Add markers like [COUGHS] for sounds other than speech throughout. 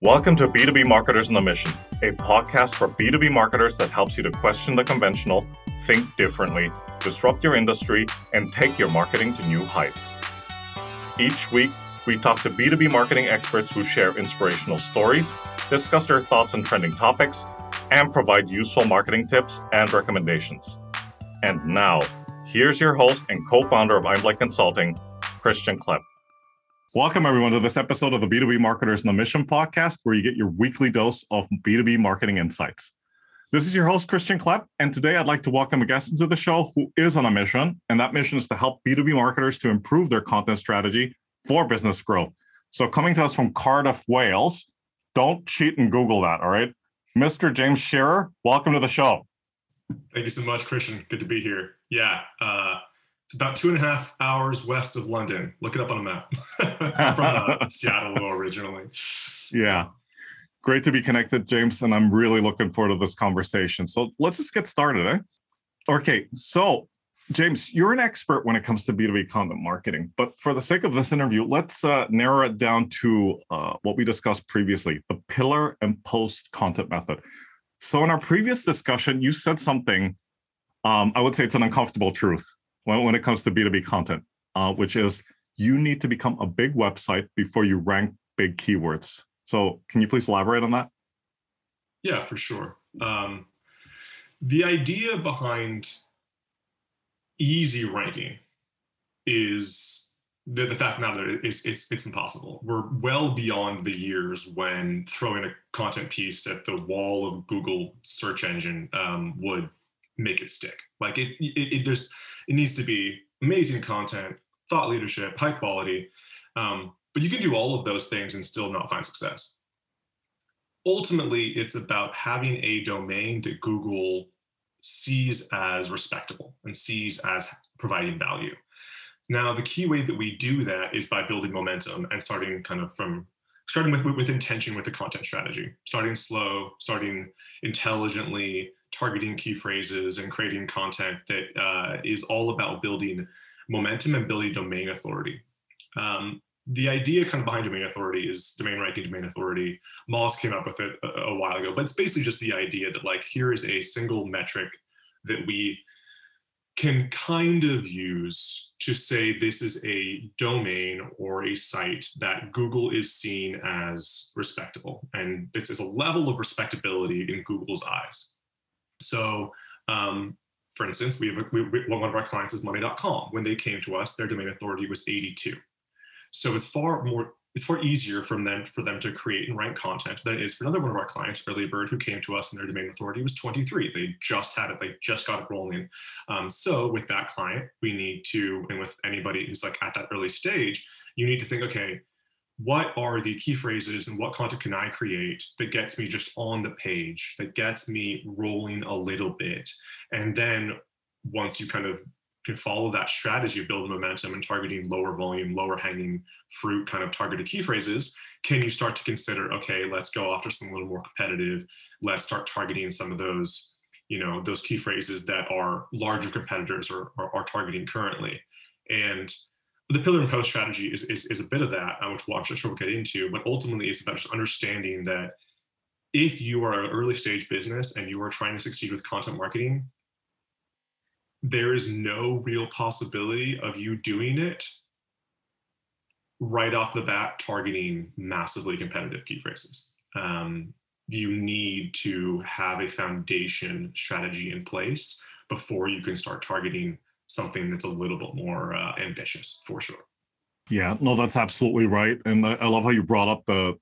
Welcome to B2B Marketers on the Mission, a podcast for B2B marketers that helps you to question the conventional, think differently, disrupt your industry, and take your marketing to new heights. Each week, we talk to B2B marketing experts who share inspirational stories, discuss their thoughts on trending topics, and provide useful marketing tips and recommendations. And now, here's your host and co founder of Einblick Consulting, Christian Klepp. Welcome, everyone, to this episode of the B2B Marketers on the Mission podcast, where you get your weekly dose of B2B marketing insights. This is your host, Christian Klepp, and today I'd like to welcome a guest into the show who is on a mission, and that mission is to help B2B marketers to improve their content strategy for business growth. So, coming to us from Cardiff, Wales, don't cheat and Google that, all right? Mr. James Shearer, welcome to the show. Thank you so much, Christian. Good to be here. Yeah, uh, it's about two and a half hours west of London. Look it up on a map. [LAUGHS] from uh, [LAUGHS] Seattle originally. Yeah. Great to be connected, James. And I'm really looking forward to this conversation. So let's just get started. Eh? Okay. So, James, you're an expert when it comes to B2B content marketing. But for the sake of this interview, let's uh, narrow it down to uh, what we discussed previously the pillar and post content method. So, in our previous discussion, you said something, um, I would say it's an uncomfortable truth when, when it comes to B2B content, uh, which is you need to become a big website before you rank big keywords. So, can you please elaborate on that? Yeah, for sure. Um, the idea behind easy ranking is the, the fact of the matter is it's it's impossible. We're well beyond the years when throwing a content piece at the wall of Google search engine um, would make it stick. Like it, it, it just it needs to be amazing content, thought leadership, high quality. Um, but you can do all of those things and still not find success. Ultimately, it's about having a domain that Google sees as respectable and sees as providing value. Now, the key way that we do that is by building momentum and starting kind of from starting with, with intention with the content strategy, starting slow, starting intelligently, targeting key phrases and creating content that uh, is all about building momentum and building domain authority. Um, the idea kind of behind domain authority is domain ranking, domain authority. Moz came up with it a, a while ago, but it's basically just the idea that like here is a single metric that we can kind of use to say this is a domain or a site that Google is seen as respectable. And it's, it's a level of respectability in Google's eyes. So, um, for instance, we have a, we, one of our clients is money.com. When they came to us, their domain authority was 82. So it's far more it's far easier from them for them to create and rank content than it is for another one of our clients, Early Bird, who came to us and their domain authority was 23. They just had it, they just got it rolling. Um, so with that client, we need to, and with anybody who's like at that early stage, you need to think, okay, what are the key phrases and what content can I create that gets me just on the page, that gets me rolling a little bit? And then once you kind of can follow that strategy build momentum and targeting lower volume, lower hanging fruit kind of targeted key phrases, can you start to consider, okay, let's go after something a little more competitive. Let's start targeting some of those, you know, those key phrases that our larger competitors are, are, are targeting currently. And the pillar and post strategy is, is, is a bit of that, uh, which we'll, I'm sure we'll get into, but ultimately it's about just understanding that if you are an early stage business and you are trying to succeed with content marketing, there is no real possibility of you doing it right off the bat targeting massively competitive key phrases. Um, you need to have a foundation strategy in place before you can start targeting something that's a little bit more uh, ambitious for sure. Yeah, no, that's absolutely right. And I, love how you brought up the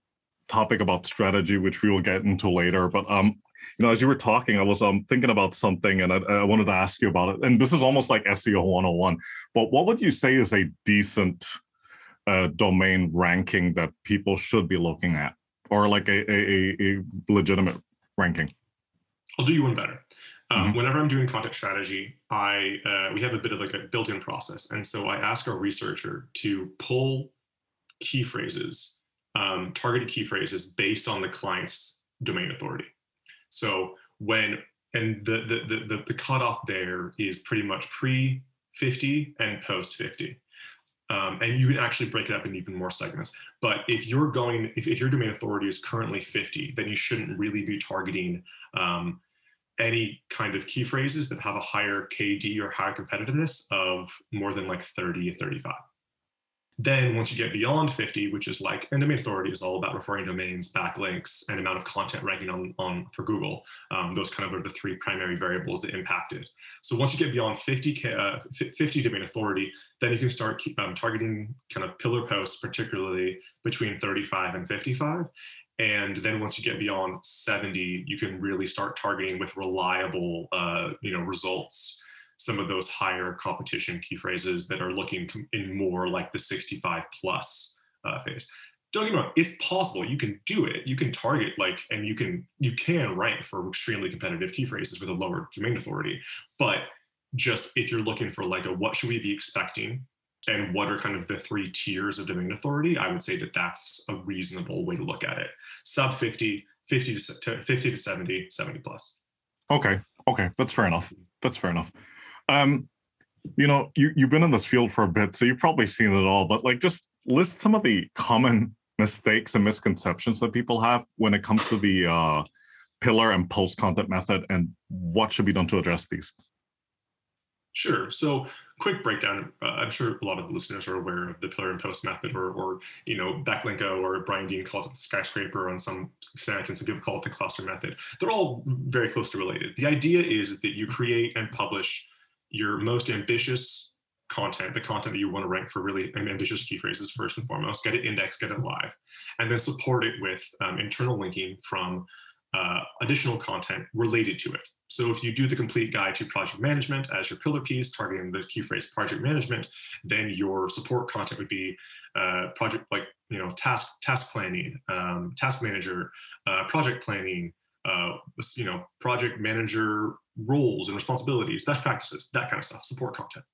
topic about strategy, which we will get into later. But um, you know, as you were talking, I was um thinking about something, and I, I wanted to ask you about it. And this is almost like SEO 101. But what would you say is a decent uh, domain ranking that people should be looking at, or like a, a, a legitimate ranking? I'll do you one better. Um, mm-hmm. Whenever I'm doing content strategy, I uh, we have a bit of like a built-in process, and so I ask our researcher to pull key phrases, um, targeted key phrases based on the client's domain authority. So when and the the the, the, the cutoff there is pretty much pre 50 and post 50. Um, and you can actually break it up in even more segments. But if you're going, if, if your domain authority is currently 50, then you shouldn't really be targeting um, any kind of key phrases that have a higher KD or higher competitiveness of more than like 30 or 35. Then once you get beyond 50, which is like, and domain authority is all about referring domains, backlinks, and amount of content ranking on, on for Google. Um, those kind of are the three primary variables that impact it. So once you get beyond 50, uh, 50 domain authority, then you can start um, targeting kind of pillar posts, particularly between 35 and 55. And then once you get beyond 70, you can really start targeting with reliable, uh, you know, results some of those higher competition key phrases that are looking to, in more like the 65 plus uh, phase. Don't get me wrong, it's possible. You can do it. You can target like, and you can you can rank for extremely competitive key phrases with a lower domain authority. But just if you're looking for like a what should we be expecting and what are kind of the three tiers of domain authority, I would say that that's a reasonable way to look at it. Sub 50, 50 to 50 to 70, 70 plus. Okay. Okay. That's fair enough. That's fair enough. Um, you know, you you've been in this field for a bit, so you've probably seen it all. But like, just list some of the common mistakes and misconceptions that people have when it comes to the uh, pillar and post content method, and what should be done to address these. Sure. So, quick breakdown. Uh, I'm sure a lot of the listeners are aware of the pillar and post method, or, or you know, Backlinko or Brian Dean called it the skyscraper on some and some people call it the cluster method. They're all very closely related. The idea is that you create and publish your most ambitious content, the content that you want to rank for really ambitious key phrases first and foremost, get it indexed, get it live, and then support it with um, internal linking from uh, additional content related to it. So if you do the complete guide to project management as your pillar piece, targeting the key phrase project management, then your support content would be uh, project like you know task task planning, um, task manager, uh, project planning, uh, you know project manager roles and responsibilities, best practices, that kind of stuff, support content.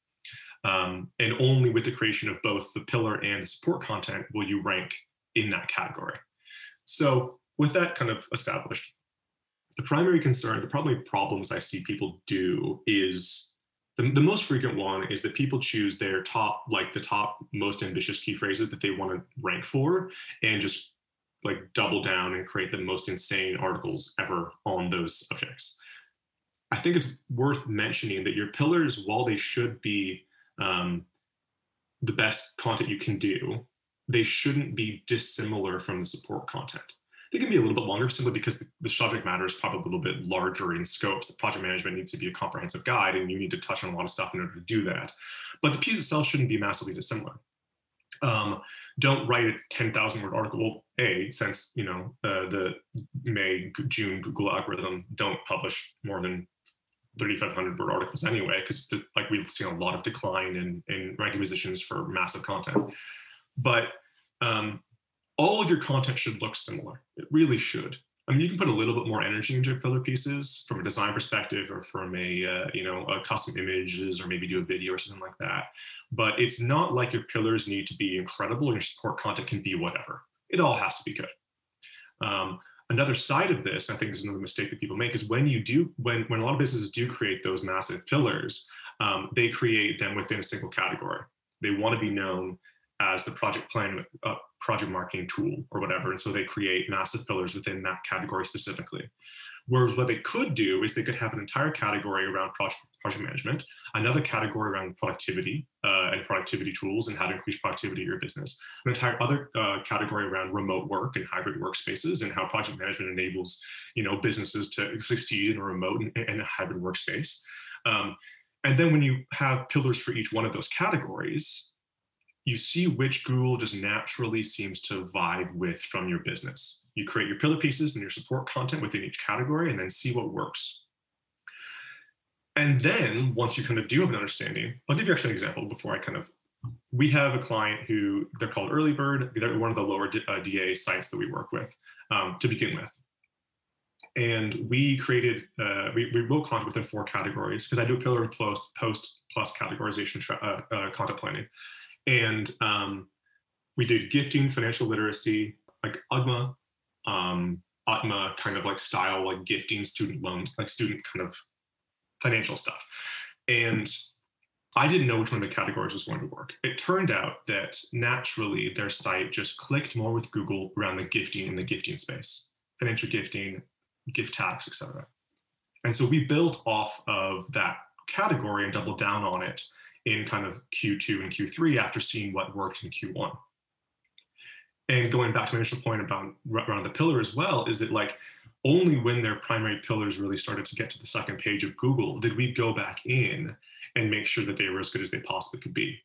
Um, and only with the creation of both the pillar and the support content will you rank in that category. So with that kind of established, the primary concern, the primary problems I see people do is the, the most frequent one is that people choose their top, like the top most ambitious key phrases that they want to rank for and just like double down and create the most insane articles ever on those subjects. I think it's worth mentioning that your pillars, while they should be um, the best content you can do, they shouldn't be dissimilar from the support content. They can be a little bit longer simply because the, the subject matter is probably a little bit larger in scope. So project management needs to be a comprehensive guide and you need to touch on a lot of stuff in order to do that. But the piece itself shouldn't be massively dissimilar. Um, don't write a 10,000 word article. A, since, you know, uh, the May, June Google algorithm don't publish more than 3,500 word articles anyway, because like we've seen a lot of decline in, in ranking positions for massive content. But um, all of your content should look similar. It really should. I mean, you can put a little bit more energy into your pillar pieces from a design perspective, or from a uh, you know a custom images, or maybe do a video or something like that. But it's not like your pillars need to be incredible, and your support content can be whatever. It all has to be good. Um, another side of this, I think is another mistake that people make, is when you do when when a lot of businesses do create those massive pillars, um, they create them within a single category. They want to be known as the project plan uh, project marketing tool or whatever. And so they create massive pillars within that category specifically. Whereas what they could do is they could have an entire category around project, project management, another category around productivity uh, and productivity tools and how to increase productivity of your business, an entire other uh, category around remote work and hybrid workspaces and how project management enables you know businesses to succeed in a remote and, and a hybrid workspace. Um, and then when you have pillars for each one of those categories, you see which Google just naturally seems to vibe with from your business. You create your pillar pieces and your support content within each category and then see what works. And then once you kind of do have an understanding, I'll give you actually an example before I kind of, we have a client who they're called Early Bird. They're one of the lower DA uh, sites that we work with um, to begin with. And we created, uh, we, we built content within four categories because I do pillar and post, post plus categorization uh, uh, content planning and um, we did gifting, financial literacy, like UGMA, um, UTMA kind of like style, like gifting, student loans, like student kind of financial stuff. And I didn't know which one of the categories was going to work. It turned out that naturally their site just clicked more with Google around the gifting in the gifting space, financial gifting, gift tax, etc. And so we built off of that category and doubled down on it in kind of Q2 and Q3 after seeing what worked in Q1. And going back to my initial point about around the pillar as well, is that like only when their primary pillars really started to get to the second page of Google did we go back in and make sure that they were as good as they possibly could be.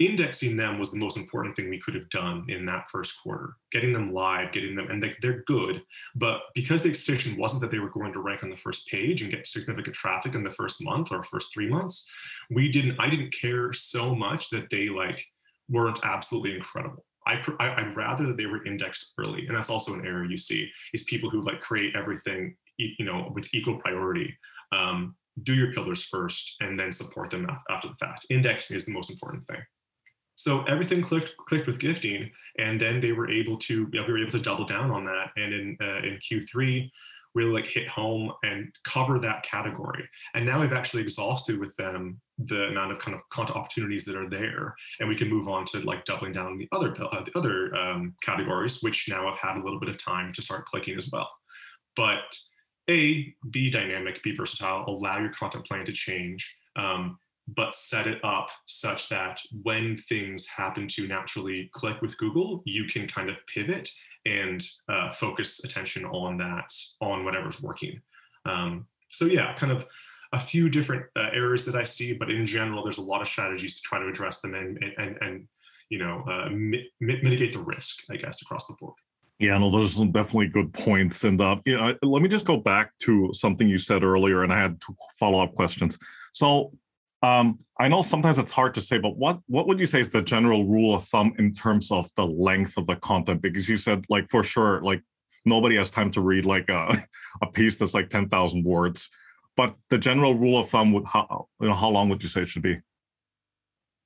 Indexing them was the most important thing we could have done in that first quarter. Getting them live, getting them, and they, they're good. But because the expectation wasn't that they were going to rank on the first page and get significant traffic in the first month or first three months, we didn't. I didn't care so much that they like weren't absolutely incredible. I, I would rather that they were indexed early, and that's also an error you see is people who like create everything you know with equal priority. Um, do your pillars first and then support them after the fact. Indexing is the most important thing. So everything clicked clicked with gifting, and then they were able to know, we were able to double down on that. And in uh, in Q3, really like hit home and cover that category. And now we've actually exhausted with them the amount of kind of content opportunities that are there, and we can move on to like doubling down the other uh, the other um, categories, which now have had a little bit of time to start clicking as well. But a be dynamic, be versatile, allow your content plan to change. Um, but set it up such that when things happen to naturally click with Google, you can kind of pivot and uh, focus attention on that, on whatever's working. Um, so yeah, kind of a few different uh, errors that I see, but in general, there's a lot of strategies to try to address them and and and you know uh, mi- mitigate the risk, I guess, across the board. Yeah, no, those are some definitely good points. And uh, you know, let me just go back to something you said earlier, and I had two follow-up questions. So um, I know sometimes it's hard to say, but what what would you say is the general rule of thumb in terms of the length of the content? Because you said like for sure, like nobody has time to read like a, [LAUGHS] a piece that's like ten thousand words. But the general rule of thumb would how you know how long would you say it should be?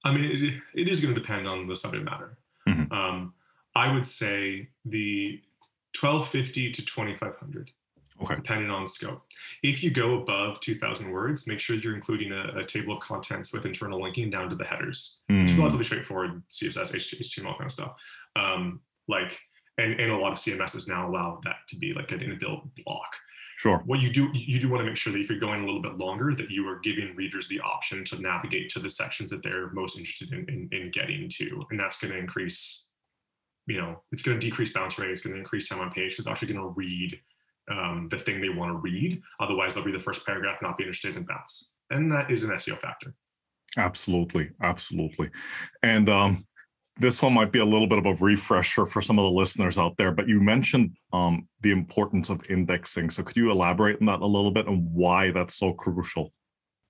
I mean, it, it is going to depend on the subject matter. Mm-hmm. Um, I would say the 1250 to 2500 okay. depending on scope. If you go above 2,000 words, make sure you're including a, a, table of contents with internal linking down to the headers. Mm. It's relatively straightforward CSS, HTML kind of stuff. Um, like, and, and a lot of CMSs now allow that to be like an inbuilt block. Sure. What you do, you do want to make sure that if you're going a little bit longer, that you are giving readers the option to navigate to the sections that they're most interested in, in, in getting to. And that's going to increase, you know, it's going to decrease bounce rate. It's going to increase time on page because they're actually going to read um, the thing they want to read. Otherwise, they'll read the first paragraph, not be interested in bounce. And that is an SEO factor. Absolutely. Absolutely. And um, this one might be a little bit of a refresher for some of the listeners out there, but you mentioned um, the importance of indexing. So could you elaborate on that a little bit and why that's so crucial?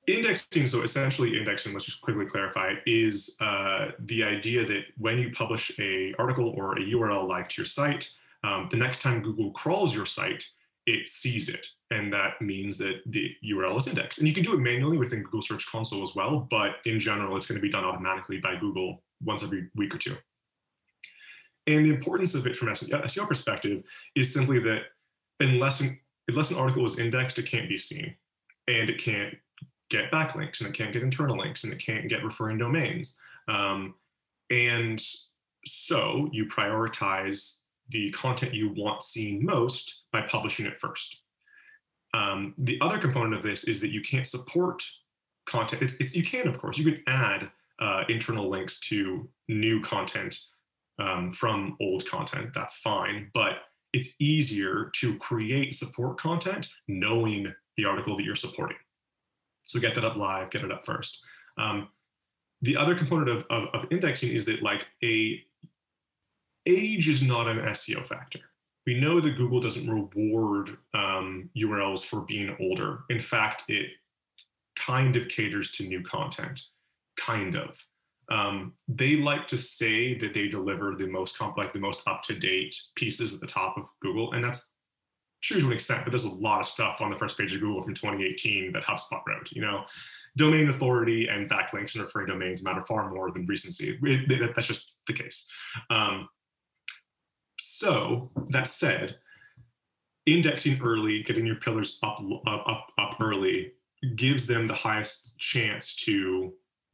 Indexing, so essentially indexing, let's just quickly clarify, is uh, the idea that when you publish a article or a URL live to your site, um, the next time Google crawls your site, it sees it. And that means that the URL is indexed. And you can do it manually within Google Search Console as well, but in general, it's going to be done automatically by Google once every week or two. And the importance of it from an SEO perspective is simply that unless an, unless an article is indexed, it can't be seen. And it can't get backlinks, and it can't get internal links, and it can't get referring domains. Um, and so you prioritize the content you want seen most by publishing it first. Um, the other component of this is that you can't support content. It's, it's you can, of course, you can add uh, internal links to new content um, from old content. That's fine, but it's easier to create support content knowing the article that you're supporting. So get that up live, get it up first. Um, the other component of, of, of indexing is that like a age is not an SEO factor. We know that Google doesn't reward um, URLs for being older. In fact, it kind of caters to new content, kind of. Um, they like to say that they deliver the most complex, the most up-to-date pieces at the top of Google, and that's true to an extent. But there's a lot of stuff on the first page of Google from 2018 that HubSpot wrote. You know, domain authority and backlinks and referring domains matter far more than recency. It, it, that's just the case. Um, so that said, indexing early, getting your pillars up up up early gives them the highest chance to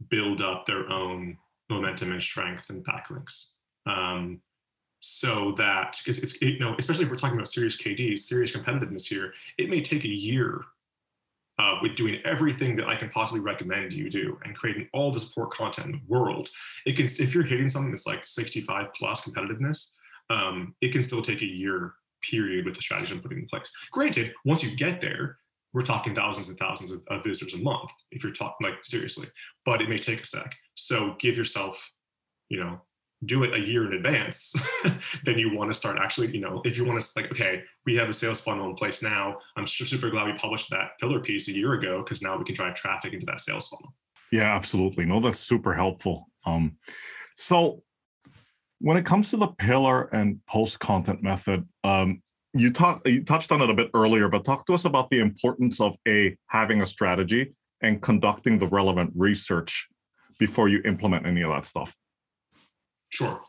build up their own momentum and strengths and backlinks. Um, so that because it's you know especially if we're talking about serious KD, serious competitiveness here, it may take a year uh, with doing everything that I can possibly recommend you do and creating all the support content in the world. It can if you're hitting something that's like 65 plus competitiveness, um, it can still take a year period with the strategy I'm putting in place. Granted, once you get there, we're talking thousands and thousands of, of visitors a month if you're talking like seriously, but it may take a sec. So give yourself, you know, do it a year in advance, [LAUGHS] then you want to start actually, you know, if you want to like, okay, we have a sales funnel in place now. I'm super glad we published that pillar piece a year ago because now we can drive traffic into that sales funnel. Yeah, absolutely. No, that's super helpful. Um, so when it comes to the pillar and post content method, um, you talked you touched on it a bit earlier, but talk to us about the importance of a having a strategy and conducting the relevant research before you implement any of that stuff. Sure.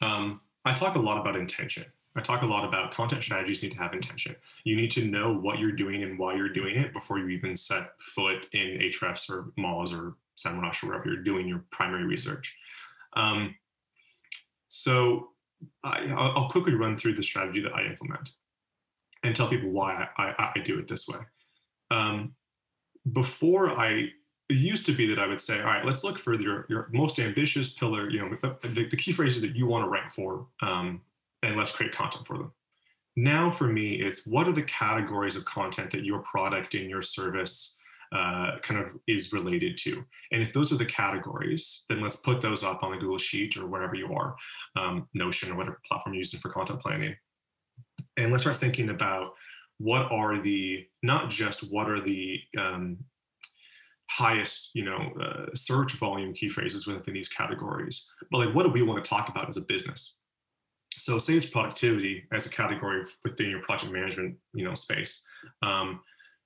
Um, I talk a lot about intention. I talk a lot about content strategies need to have intention. You need to know what you're doing and why you're doing it before you even set foot in Ahrefs or Moz or SEMrush or wherever you're doing your primary research. Um, so I, will quickly run through the strategy that I implement and tell people why I, I, I do it this way. Um, before I it used to be that I would say, all right, let's look for your, your most ambitious pillar, you know, the, the key phrases that you want to rank for, um, and let's create content for them. Now, for me, it's what are the categories of content that your product and your service uh, kind of is related to? And if those are the categories, then let's put those up on the Google Sheet or wherever you are, um, Notion or whatever platform you're using for content planning. And let's start thinking about what are the, not just what are the um, highest you know uh, search volume key phrases within these categories but like what do we want to talk about as a business so say it's productivity as a category within your project management you know space um,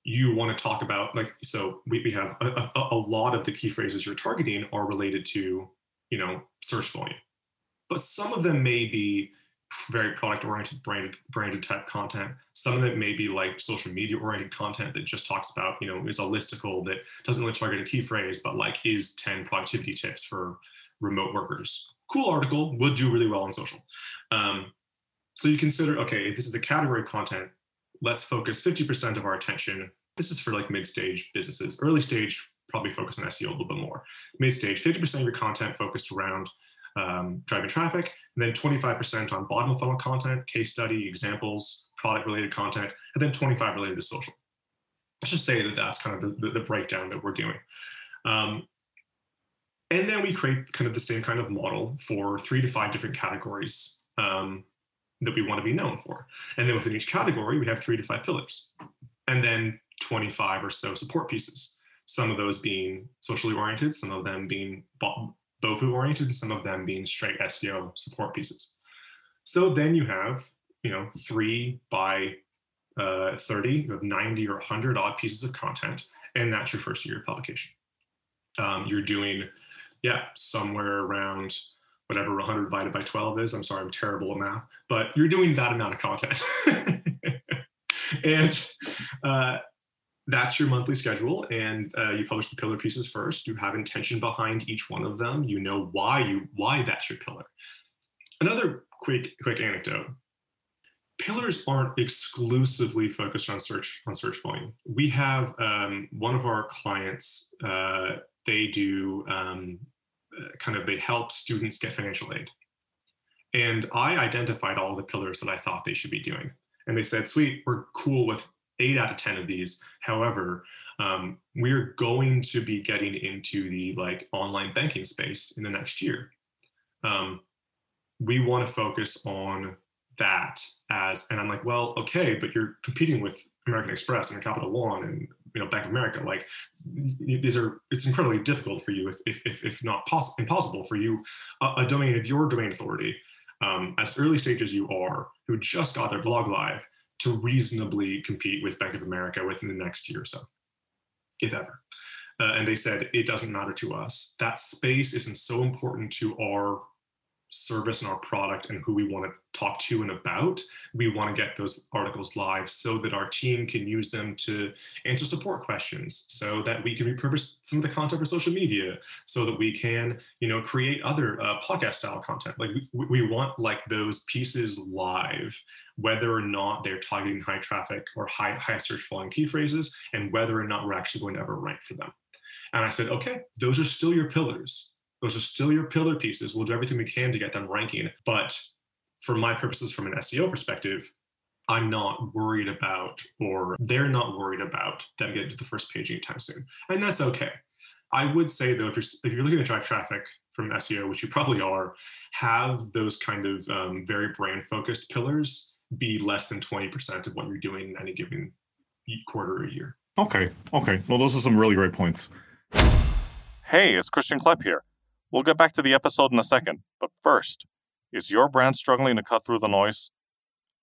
you want to talk about like so we, we have a, a, a lot of the key phrases you're targeting are related to you know search volume. But some of them may be very product oriented branded branded type content. Some of it may be like social media oriented content that just talks about you know is a listicle that doesn't really target a key phrase but like is 10 productivity tips for remote workers. Cool article would do really well on social. Um, so you consider okay this is the category content let's focus 50% of our attention this is for like mid-stage businesses early stage probably focus on seo a little bit more mid-stage 50% of your content focused around um, driving traffic, and then 25% on bottom of funnel content, case study, examples, product related content, and then 25 related to social. Let's just say that that's kind of the, the, the breakdown that we're doing. Um, and then we create kind of the same kind of model for three to five different categories um, that we want to be known for. And then within each category, we have three to five pillars, and then 25 or so support pieces. Some of those being socially oriented, some of them being BOFU oriented, some of them being straight SEO support pieces. So then you have, you know, three by uh, 30, you have 90 or 100 odd pieces of content, and that's your first year of publication. Um, you're doing, yeah, somewhere around whatever 100 divided by 12 is. I'm sorry, I'm terrible at math, but you're doing that amount of content. [LAUGHS] and uh, that's your monthly schedule and uh, you publish the pillar pieces first. You have intention behind each one of them. You know why you why that's your pillar. Another quick quick anecdote. Pillars aren't exclusively focused on search on search volume. We have um, one of our clients uh, they do um, kind of they help students get financial aid and i identified all the pillars that i thought they should be doing and they said sweet we're cool with eight out of 10 of these. However, um, we're going to be getting into the like online banking space in the next year. Um, we want to focus on that as, and I'm like, well, okay, but you're competing with American Express and Capital One and you know Bank of America. Like these are, it's incredibly difficult for you, if if if, not possible, impossible for you, a, a, domain of your domain authority, um, as early stage as you are, who just got their blog live, to reasonably compete with Bank of America within the next year or so, if ever. Uh, and they said, it doesn't matter to us. That space isn't so important to our service and our product and who we want to talk to and about, we want to get those articles live so that our team can use them to answer support questions, so that we can repurpose some of the content for social media, so that we can, you know, create other uh, podcast style content. Like we, we want like those pieces live, whether or not they're targeting high traffic or high high search volume key phrases, and whether or not we're actually going to ever rank for them. And I said, okay, those are still your pillars those are still your pillar pieces. We'll do everything we can to get them ranking. But for my purposes, from an SEO perspective, I'm not worried about, or they're not worried about them getting to the first page anytime soon. And that's okay. I would say though, if you're if you're looking to drive traffic from SEO, which you probably are, have those kind of um, very brand focused pillars be less than 20% of what you're doing in any given quarter or year. Okay. Okay. Well, those are some really great points. Hey, it's Christian Klepp here. We'll get back to the episode in a second, but first, is your brand struggling to cut through the noise?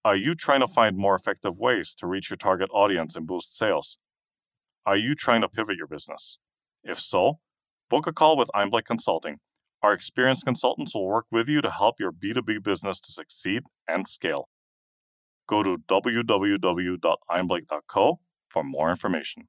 Are you trying to find more effective ways to reach your target audience and boost sales? Are you trying to pivot your business? If so, book a call with Einblick Consulting. Our experienced consultants will work with you to help your B2B business to succeed and scale. Go to www.einblick.co for more information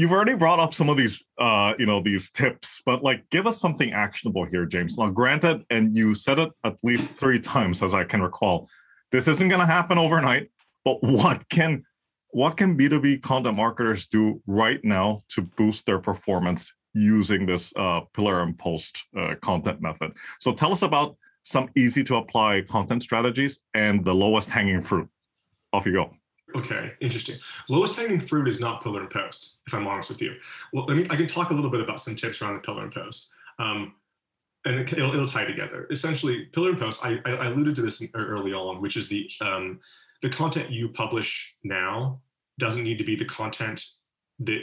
you've already brought up some of these uh you know these tips but like give us something actionable here james. Now granted and you said it at least three times as i can recall this isn't going to happen overnight but what can what can b2b content marketers do right now to boost their performance using this uh, pillar and post uh, content method? So tell us about some easy to apply content strategies and the lowest hanging fruit. Off you go Okay, interesting. Lowest hanging fruit is not pillar and post, if I'm honest with you. Well, let me, I can talk a little bit about some tips around the pillar and post. Um, and it, will it'll tie together. Essentially, pillar and post, I, I alluded to this early on, which is the, um, the content you publish now doesn't need to be the content that,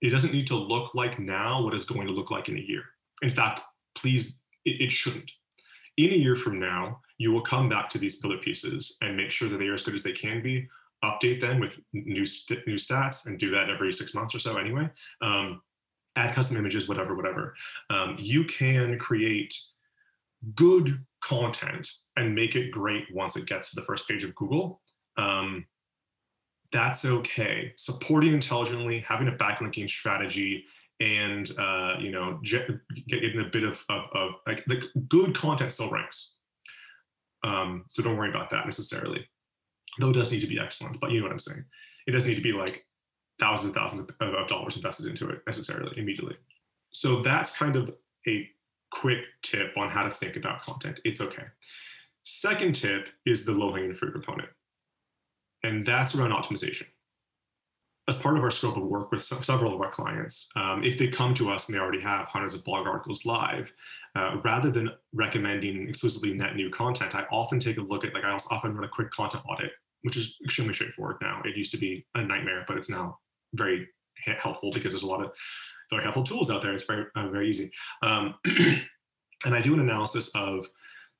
it doesn't need to look like now what it's going to look like in a year. In fact, please, it, it shouldn't. In a year from now, you will come back to these pillar pieces and make sure that they are as good as they can be update them with new st- new stats and do that every six months or so anyway. Um, add custom images, whatever, whatever. Um, you can create good content and make it great once it gets to the first page of Google. Um, that's okay. Supporting intelligently, having a backlinking strategy, and uh, you know, getting a bit of, of, of like the good content still ranks. Um, so don't worry about that necessarily though it does need to be excellent, but you know what I'm saying. It doesn't need to be like thousands and thousands of, of dollars invested into it necessarily immediately. So that's kind of a quick tip on how to think about content. It's okay. Second tip is the low hanging fruit component, and that's around optimization. As part of our scope of work with several of our clients, um, if they come to us and they already have hundreds of blog articles live, uh, rather than recommending exclusively net new content, I often take a look at, like, I also often run a quick content audit which is extremely straightforward now. It used to be a nightmare, but it's now very helpful because there's a lot of very helpful tools out there. It's very uh, very easy. Um, [CLEARS THROAT] and I do an analysis of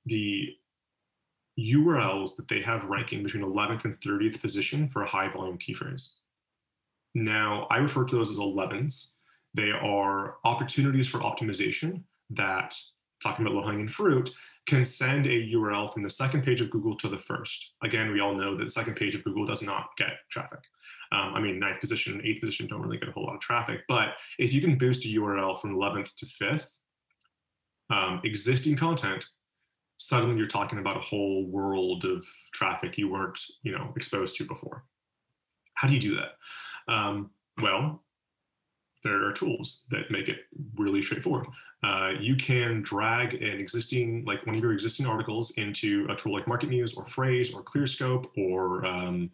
the URLs that they have ranking between 11th and 30th position for a high volume key phrase. Now, I refer to those as 11s. They are opportunities for optimization that, talking about low hanging fruit, can send a URL from the second page of Google to the first. Again, we all know that the second page of Google does not get traffic. Um, I mean, ninth position, eighth position don't really get a whole lot of traffic. But if you can boost a URL from 11th to 5th, um, existing content, suddenly you're talking about a whole world of traffic you weren't, you know, exposed to before. How do you do that? Um, well, there are tools that make it really straightforward. Uh, you can drag an existing, like one of your existing articles into a tool like MarketMuse or Frase or ClearScope or um,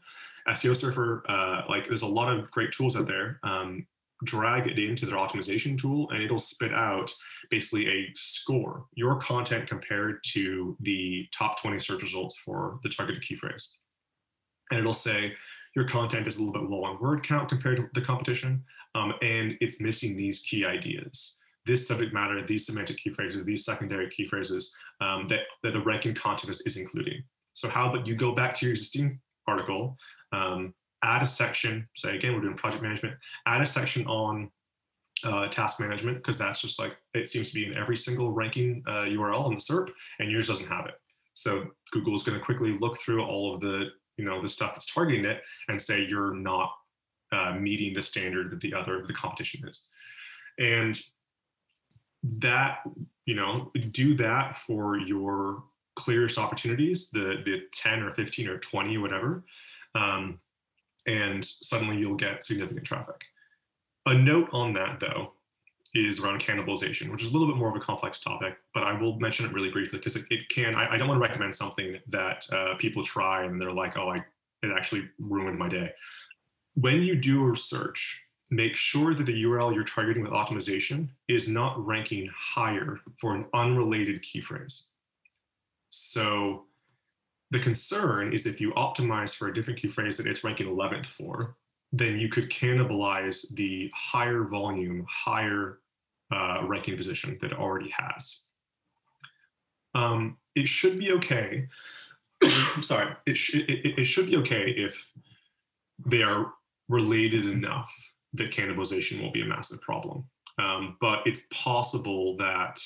SEO Surfer. Uh, like there's a lot of great tools out there. Um, drag it into their optimization tool and it'll spit out basically a score, your content compared to the top 20 search results for the targeted key phrase. And it'll say, your content is a little bit low on word count compared to the competition, um, and it's missing these key ideas. This subject matter, these semantic key phrases, these secondary key phrases um, that, that the ranking content is, including. So how about you go back to your existing article, um, add a section, say again, we're doing project management, add a section on uh, task management because that's just like it seems to be in every single ranking uh, URL in the SERP, and yours doesn't have it. So Google is going to quickly look through all of the you know the stuff that's targeting it and say you're not uh, meeting the standard that the other of the competition is, and that you know do that for your clearest opportunities, the the 10 or 15 or 20 whatever, um, and suddenly you'll get significant traffic. A note on that though is around cannibalization, which is a little bit more of a complex topic, but I will mention it really briefly because it, it, can. I, I, don't want to recommend something that uh, people try and they're like, oh, I it actually ruined my day. When you do a search, make sure that the URL you're targeting with optimization is not ranking higher for an unrelated key phrase. So the concern is if you optimize for a different key phrase that it's ranking 11th for, then you could cannibalize the higher volume, higher uh, ranking position that it already has. Um, it should be okay. [COUGHS] sorry, it, sh- it, it should be okay if they are related enough that cannibalization will be a massive problem. Um, but it's possible that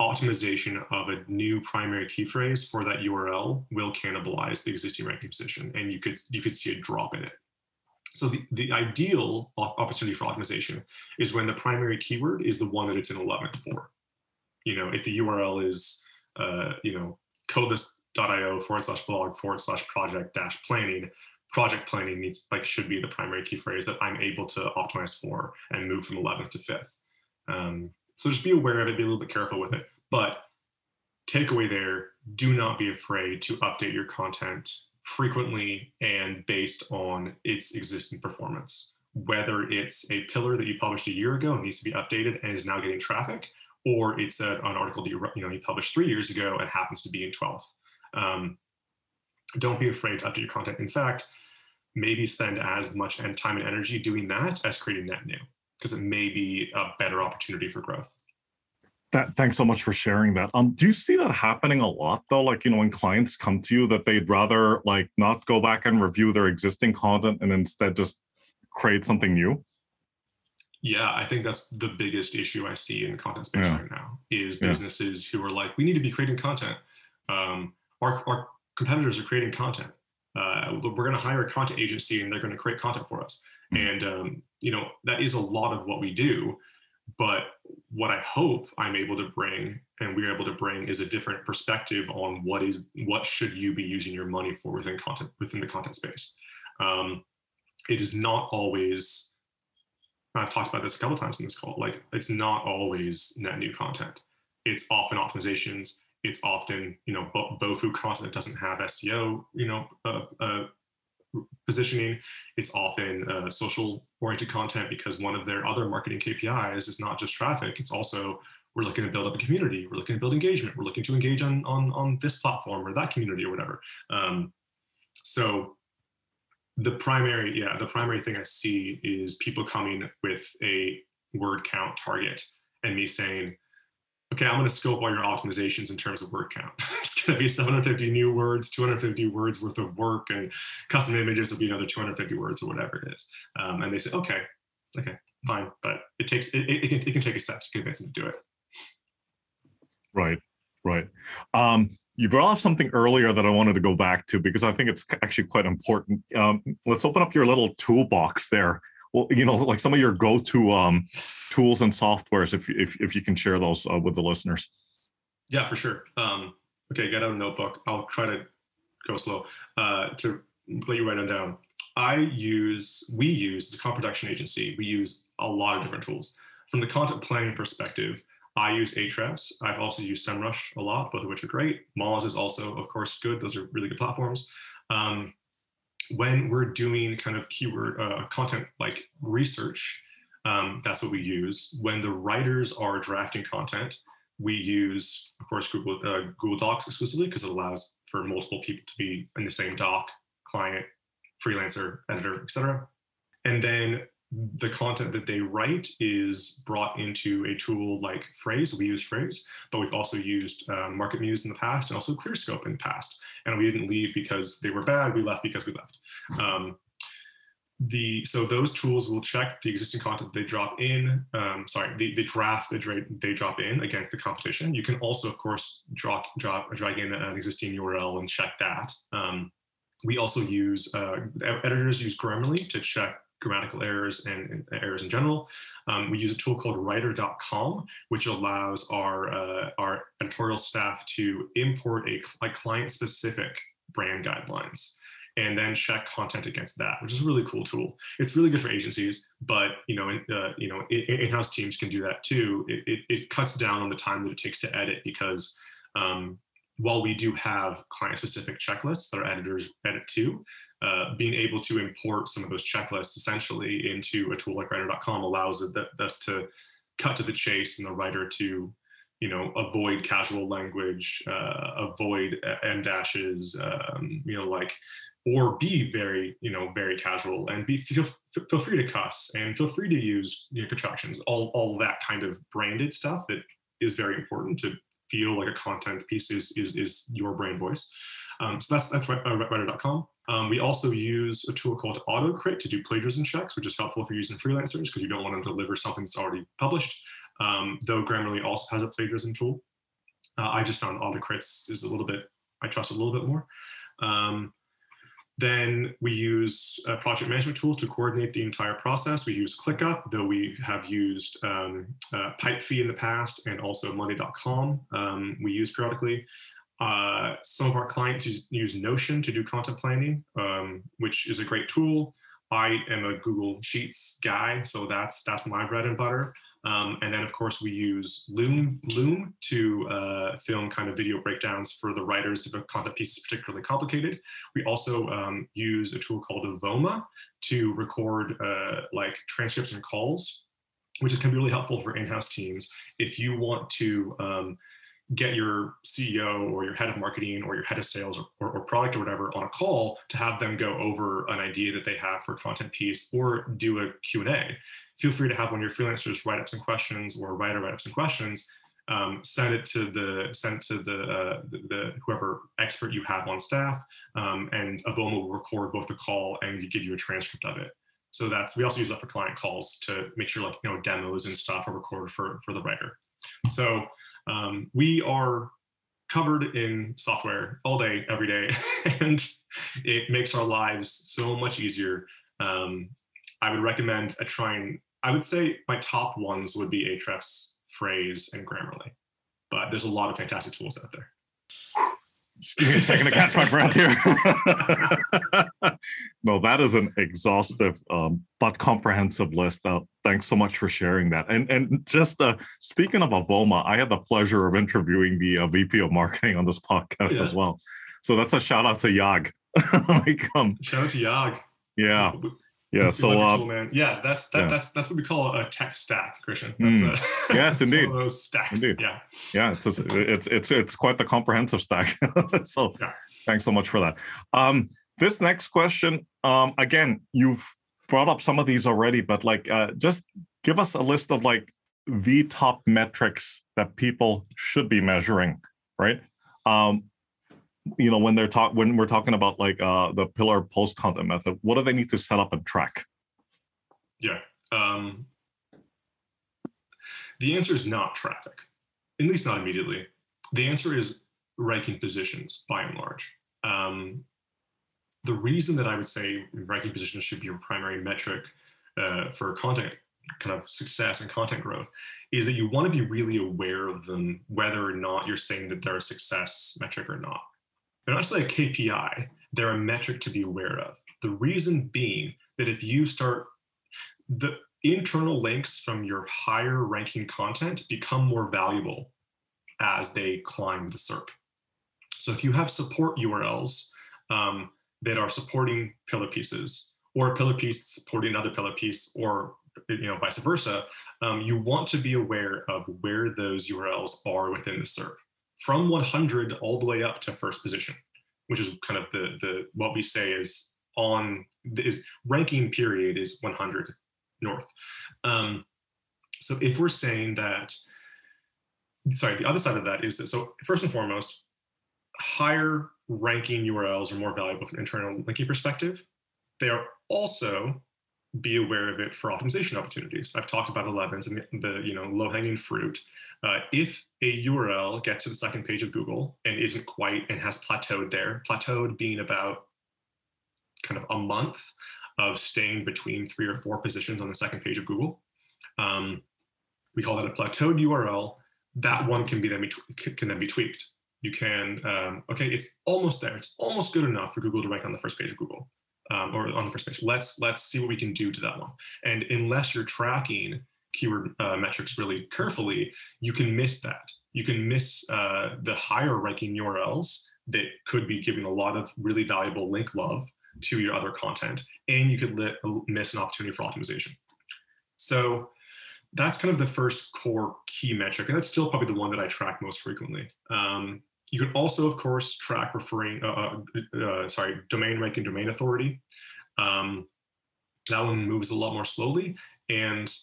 optimization of a new primary key phrase for that URL will cannibalize the existing ranking position, and you could you could see a drop in it. So the, the ideal opportunity for optimization is when the primary keyword is the one that it's in 11th for. You know, if the URL is, uh, you know, codeless.io forward slash blog forward slash project dash planning, project planning needs like should be the primary key phrase that I'm able to optimize for and move from 11th to 5th. Um, so just be aware of it, be a little bit careful with it. But takeaway there, do not be afraid to update your content frequently and based on its existing performance. Whether it's a pillar that you published a year ago and needs to be updated and is now getting traffic, or it's a, an article that you, you know you published three years ago and happens to be in 12th. Um, don't be afraid to update your content. In fact, maybe spend as much time and energy doing that as creating net new because it may be a better opportunity for growth. That, thanks so much for sharing that. Um, do you see that happening a lot though? Like, you know, when clients come to you that they'd rather like not go back and review their existing content and instead just create something new? Yeah, I think that's the biggest issue I see in content space yeah. right now is businesses yeah. who are like, we need to be creating content. Um, our, our competitors are creating content. Uh, we're going to hire a content agency and they're going to create content for us. Mm-hmm. And, um, you know, that is a lot of what we do. But what I hope I'm able to bring and we're able to bring is a different perspective on what is what should you be using your money for within content within the content space. Um, it is not always. I've talked about this a couple times in this call. Like it's not always net new content. It's often optimizations. It's often you know BOFU content that doesn't have SEO you know uh, uh, positioning. It's often uh, social oriented content because one of their other marketing KPIs is not just traffic, it's also we're looking to build up a community, we're looking to build engagement, we're looking to engage on, on, on this platform or that community or whatever. Um, so the primary, yeah, the primary thing I see is people coming with a word count target and me saying, okay, I'm going to scope all your optimizations in terms of word count. [LAUGHS] it's going to be 750 new words, 250 words worth of work, and custom images will be another 250 words or whatever it is. Um, and they say, okay, okay, fine, but it takes it, it, it, can, it can take a step to convince them to do it. Right, right. Um, you brought up something earlier that I wanted to go back to because I think it's actually quite important. Um, let's open up your little toolbox there well, you know, like some of your go-to um, tools and softwares, if if if you can share those uh, with the listeners. Yeah, for sure. Um, okay, get out a notebook. I'll try to go slow uh, to let you write them down. I use, we use as a content production agency. We use a lot of different tools. From the content planning perspective, I use Ahrefs. I've also used SEMrush a lot, both of which are great. Moz is also, of course, good. Those are really good platforms. Um, when we're doing kind of keyword uh, content like research, um, that's what we use. When the writers are drafting content, we use, of course, Google uh, Google Docs exclusively because it allows for multiple people to be in the same doc, client, freelancer, editor, etc. And then the content that they write is brought into a tool like Frase. We use Frase, but we've also used um, MarketMuse in the past and also ClearScope in the past. And we didn't leave because they were bad. We left because we left. Um, the so those tools will check the existing content they drop in um, sorry the, the draft they, dra- they drop in against the competition you can also of course drop drop drag in an existing url and check that um, we also use uh, editors use grammarly to check grammatical errors and, and errors in general um, we use a tool called writer.com which allows our uh, our editorial staff to import a, a client specific brand guidelines and then check content against that, which is a really cool tool. It's really good for agencies, but you know, uh, you know, in-house teams can do that too. It, it, it, cuts down on the time that it takes to edit because um, while we do have client-specific checklists that our editors edit to, uh, being able to import some of those checklists essentially into a tool like writer.com allows us to cut to the chase and the writer to you know avoid casual language uh, avoid en dashes um, you know like or be very you know very casual and be feel feel free to cuss and feel free to use you know, contractions. All all that kind of branded stuff that is very important to feel like a content piece is is, is your brand voice um, so that's that's writer.com um, we also use a tool called autocrit to do plagiarism checks which is helpful if you're using freelancers because you don't want them to deliver something that's already published. Um, though grammarly also has a plagiarism tool. Uh, i just found autocrits is a little bit i trust a little bit more. Um, then we use a project management tool to coordinate the entire process. We use ClickUp, though we have used um, uh, Pipefy in the past and also Monday.com um, we use periodically. Uh, some of our clients use, use, Notion to do content planning, um, which is a great tool. I am a Google Sheets guy, so that's that's my bread and butter. Um, and then, of course, we use Loom, Loom to uh, film kind of video breakdowns for the writers if a content piece is particularly complicated. We also um, use a tool called Avoma to record uh, like transcripts and calls, which can be really helpful for in-house teams. If you want to um, get your CEO or your head of marketing or your head of sales or, or, or, product or whatever on a call to have them go over an idea that they have for a content piece or do a Q&A. Feel free to have one of your freelancers write up some questions or writer write up some questions. Um, send it to the send to the, uh, the, the, whoever expert you have on staff, um, and Avoma will record both the call and give you a transcript of it. So that's we also use that for client calls to make sure like you know demos and stuff are recorded for for the writer. So um, we are covered in software all day, every day, [LAUGHS] and it makes our lives so much easier. Um, I would recommend a trying. I would say my top ones would be Ahrefs, Frase, and Grammarly, but there's a lot of fantastic tools out there. Just give me a second to catch my breath here. [LAUGHS] no, that is an exhaustive um, but comprehensive list. Uh, thanks so much for sharing that. And and just uh, speaking of Avoma, I had the pleasure of interviewing the uh, VP of marketing on this podcast yeah. as well. So that's a shout out to Yag. [LAUGHS] like, um, shout out to Yag. Yeah. Yeah. So, uh, man. Yeah, that's that, yeah. that's that's what we call a tech stack, Christian. That's mm. a, [LAUGHS] yes, [LAUGHS] indeed. those stacks. Indeed. Yeah. Yeah. It's it's it's it's quite the comprehensive stack. [LAUGHS] so, yeah. thanks so much for that. Um, this next question, um, again, you've brought up some of these already, but like, uh, just give us a list of like the top metrics that people should be measuring, right? Um, you know when they're talk when we're talking about like uh the pillar post content method what do they need to set up and track? Yeah um the answer is not traffic at least not immediately. The answer is ranking positions by and large. Um the reason that i would say ranking positions should be your primary metric uh, for content kind of success and content growth is that you want to be really aware of them whether or not you're saying that they're a success metric or not they're not necessarily a KPI, they're a metric to be aware of. The reason being that if you start the internal links from your higher ranking content become more valuable as they climb the SERP. So if you have support URLs um, that are supporting pillar pieces, or a pillar piece supporting another pillar piece, or you know vice versa, um, you want to be aware of where those URLs are within the SERP from 100 all the way up to first position, which is kind of the the what we say is on is ranking period is 100 north. Um, so if we're saying that, sorry, the other side of that is that so first and foremost, higher ranking URLs are more valuable from an internal linking perspective They are also be aware of it for optimization opportunities. I've talked about 11s and the, the you know low-hanging fruit. Uh, if a URL gets to the second page of Google and isn't quite and has plateaued there, plateaued being about kind of a month of staying between three or four positions on the second page of Google. Um, we call that a plateaued URL. That one can be then be, can then be tweaked. You can um, okay, it's almost there. It's almost good enough for Google to rank on the first page of Google um, or on the first page. Let's let's see what we can do to that one. And unless you're tracking keyword uh, metrics really carefully, you can miss that. You can miss uh, the higher ranking URLs that could be giving a lot of really valuable link love to your other content, and you could miss an opportunity for optimization. So that's kind of the first core key metric, and that's still probably the one that I track most frequently. Um, you can also, of course, track referring, uh, uh, uh, sorry, domain ranking, domain authority. Um, that one moves a lot more slowly, and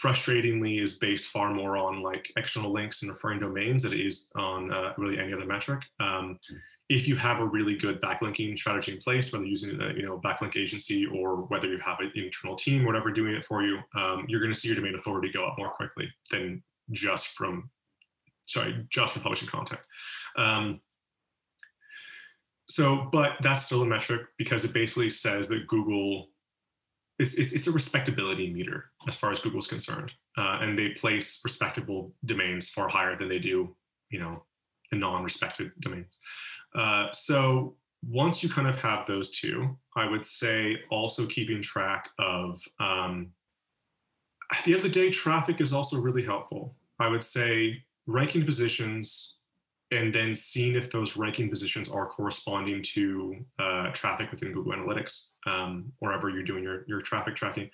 frustratingly is based far more on like external links and referring domains than it is on uh, really any other metric. Um, if you have a really good backlinking strategy in place, whether using a you know backlink agency or whether you have an internal team, whatever doing it for you, um, you're going to see your domain authority go up more quickly than just from sorry just from publishing content. Um, so, but that's still a metric because it basically says that Google it's, it's, it's a respectability meter as far as Google's concerned. Uh, and they place respectable domains far higher than they do, you know, the non-respected domains. Uh, so once you kind of have those two, I would say also keeping track of, um, at the end of the day, traffic is also really helpful. I would say ranking positions and then seeing if those ranking positions are corresponding to uh, traffic within Google Analytics, um, wherever you're doing your, your traffic tracking,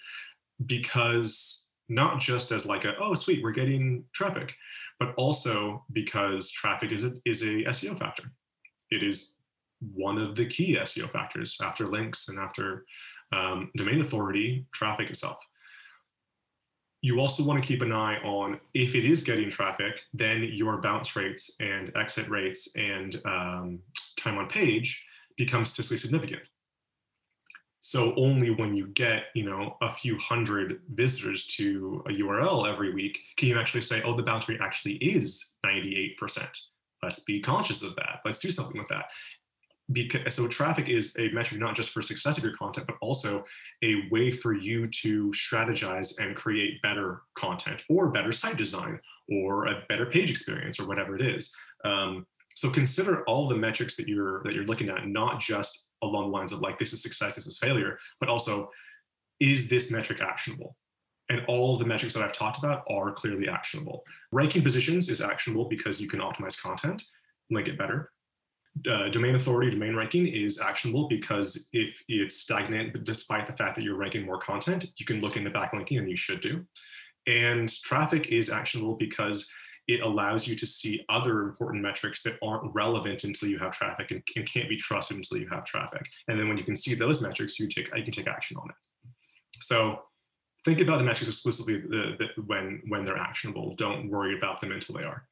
because not just as like a, oh, sweet, we're getting traffic, but also because traffic is a, is a SEO factor. It is one of the key SEO factors after links and after um, domain authority, traffic itself you also want to keep an eye on if it is getting traffic, then your bounce rates and exit rates and um, time on page becomes statistically significant. So only when you get, you know, a few hundred visitors to a URL every week can you actually say, oh, the bounce rate actually is 98%. Let's be conscious of that. Let's do something with that because so traffic is a metric not just for success of your content but also a way for you to strategize and create better content or better site design or a better page experience or whatever it is. Um, so consider all the metrics that you're that you're looking at not just along the lines of like this is success this is failure but also is this metric actionable? And all the metrics that I've talked about are clearly actionable. Ranking positions is actionable because you can optimize content, make it better uh, domain authority, domain ranking is actionable because if it's stagnant, despite the fact that you're ranking more content, you can look into backlinking and you should do. And traffic is actionable because it allows you to see other important metrics that aren't relevant until you have traffic and, and can't be trusted until you have traffic. And then when you can see those metrics, you take you can take action on it. So think about the metrics exclusively the, the, when when they're actionable. Don't worry about them until they are.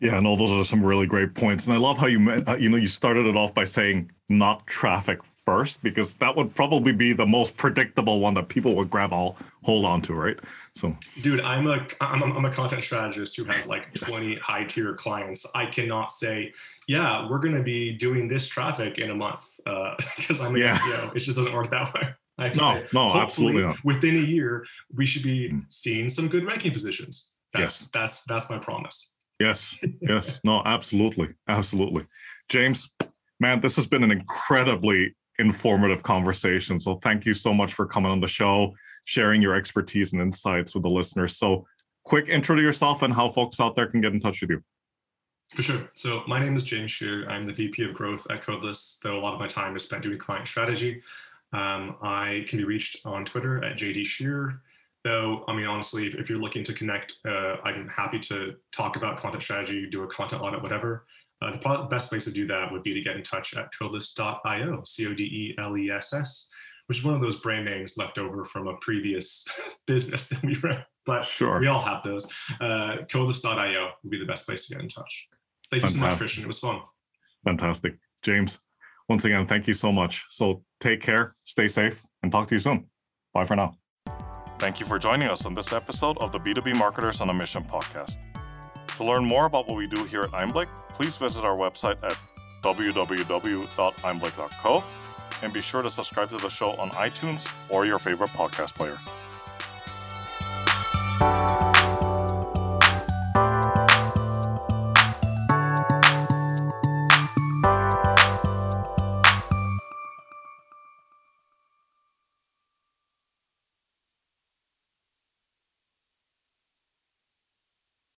Yeah, no, those are some really great points, and I love how you uh, you know you started it off by saying not traffic first because that would probably be the most predictable one that people would grab all hold on to, right? So, dude, I'm a I'm a, I'm a content strategist who has like yes. 20 high tier clients. I cannot say, yeah, we're going to be doing this traffic in a month because uh, [LAUGHS] I'm an yeah. SEO. It just doesn't work that way. no, say, no, absolutely not. Within a year, we should be mm. seeing some good ranking positions. That's yes. that's that's my promise. Yes, yes, no, absolutely, absolutely. James, man, this has been an incredibly informative conversation. So thank you so much for coming on the show, sharing your expertise and insights with the listeners. So, quick intro to yourself and how folks out there can get in touch with you. For sure. So my name is James Scherer. I'm the VP of Growth at Codeless, though a lot of my time is spent doing client strategy. Um, I can be reached on Twitter at JD Scherer. Though, I mean, honestly, if, if you're looking to connect, uh, I'm happy to talk about content strategy, do a content audit, whatever. Uh, the best place to do that would be to get in touch at codeless.io, C O D E L E S S, which is one of those brand names left over from a previous [LAUGHS] business that we ran. But sure. we all have those. Uh, codeless.io would be the best place to get in touch. Thank you so much, Christian. It was fun. Fantastic. James, Once again, thank you so much. So take care, stay safe, and talk to you soon. Bye for now. Thank you for joining us on this episode of the B2B Marketers on a Mission podcast. To learn more about what we do here at Einblick, please visit our website at www.einblick.co and be sure to subscribe to the show on iTunes or your favorite podcast player.